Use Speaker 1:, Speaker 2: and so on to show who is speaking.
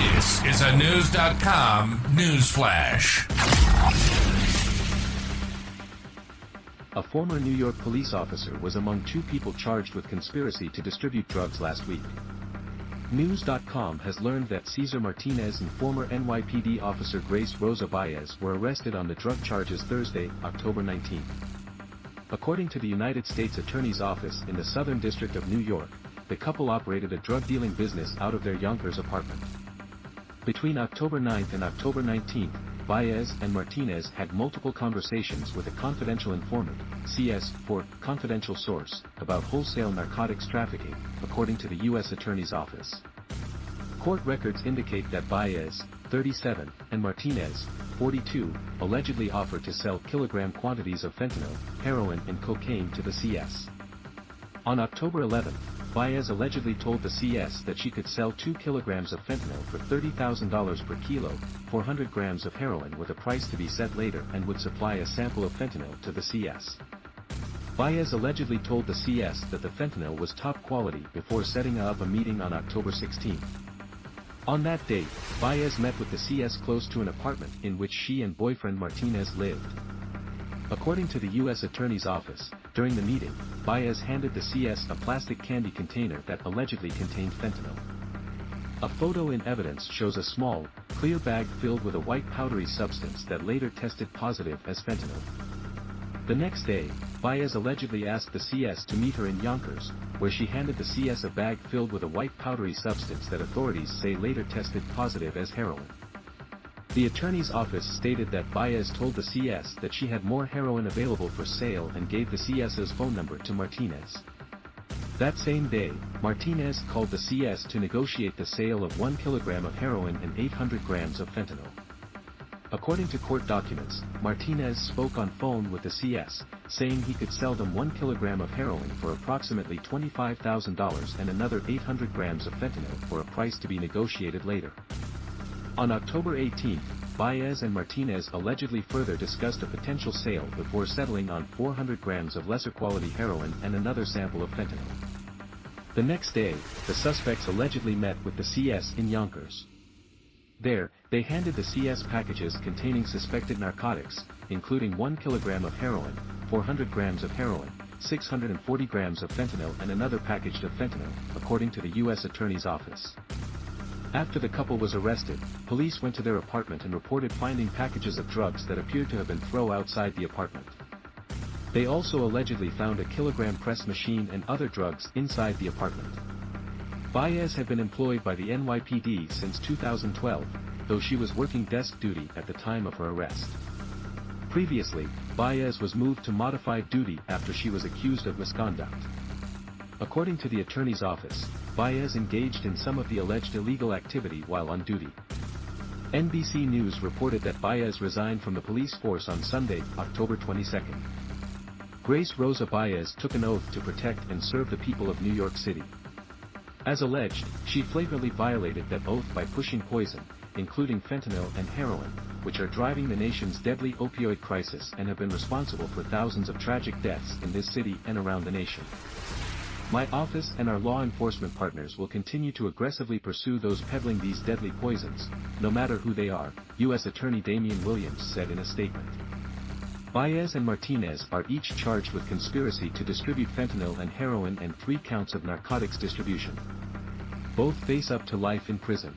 Speaker 1: This is a News.com news flash.
Speaker 2: A former New York police officer was among two people charged with conspiracy to distribute drugs last week. News.com has learned that Cesar Martinez and former NYPD officer Grace Rosa Baez were arrested on the drug charges Thursday, October 19. According to the United States Attorney's Office in the Southern District of New York, the couple operated a drug dealing business out of their Yonkers apartment. Between October 9 and October 19, Baez and Martinez had multiple conversations with a confidential informant, CS, for confidential source, about wholesale narcotics trafficking, according to the U.S. Attorney's Office. Court records indicate that Baez, 37, and Martinez, 42, allegedly offered to sell kilogram quantities of fentanyl, heroin and cocaine to the CS. On October 11, Baez allegedly told the CS that she could sell 2 kilograms of fentanyl for $30,000 per kilo, 400 grams of heroin with a price to be set later and would supply a sample of fentanyl to the CS. Baez allegedly told the CS that the fentanyl was top quality before setting up a meeting on October 16. On that date, Baez met with the CS close to an apartment in which she and boyfriend Martinez lived. According to the U.S. Attorney's Office, during the meeting, Baez handed the CS a plastic candy container that allegedly contained fentanyl. A photo in evidence shows a small, clear bag filled with a white powdery substance that later tested positive as fentanyl. The next day, Baez allegedly asked the CS to meet her in Yonkers, where she handed the CS a bag filled with a white powdery substance that authorities say later tested positive as heroin. The attorney's office stated that Baez told the CS that she had more heroin available for sale and gave the CS's phone number to Martinez. That same day, Martinez called the CS to negotiate the sale of 1 kilogram of heroin and 800 grams of fentanyl. According to court documents, Martinez spoke on phone with the CS, saying he could sell them 1 kilogram of heroin for approximately $25,000 and another 800 grams of fentanyl for a price to be negotiated later. On October 18, Baez and Martinez allegedly further discussed a potential sale before settling on 400 grams of lesser quality heroin and another sample of fentanyl. The next day, the suspects allegedly met with the CS in Yonkers. There, they handed the CS packages containing suspected narcotics, including 1 kilogram of heroin, 400 grams of heroin, 640 grams of fentanyl and another package of fentanyl, according to the U.S. Attorney's Office. After the couple was arrested, police went to their apartment and reported finding packages of drugs that appeared to have been thrown outside the apartment. They also allegedly found a kilogram press machine and other drugs inside the apartment. Baez had been employed by the NYPD since 2012, though she was working desk duty at the time of her arrest. Previously, Baez was moved to modified duty after she was accused of misconduct. According to the attorney's office, Baez engaged in some of the alleged illegal activity while on duty. NBC News reported that Baez resigned from the police force on Sunday, October 22. Grace Rosa Baez took an oath to protect and serve the people of New York City. As alleged, she flagrantly violated that oath by pushing poison, including fentanyl and heroin, which are driving the nation's deadly opioid crisis and have been responsible for thousands of tragic deaths in this city and around the nation. My office and our law enforcement partners will continue to aggressively pursue those peddling these deadly poisons, no matter who they are, U.S. Attorney Damian Williams said in a statement. Baez and Martinez are each charged with conspiracy to distribute fentanyl and heroin and three counts of narcotics distribution. Both face up to life in prison.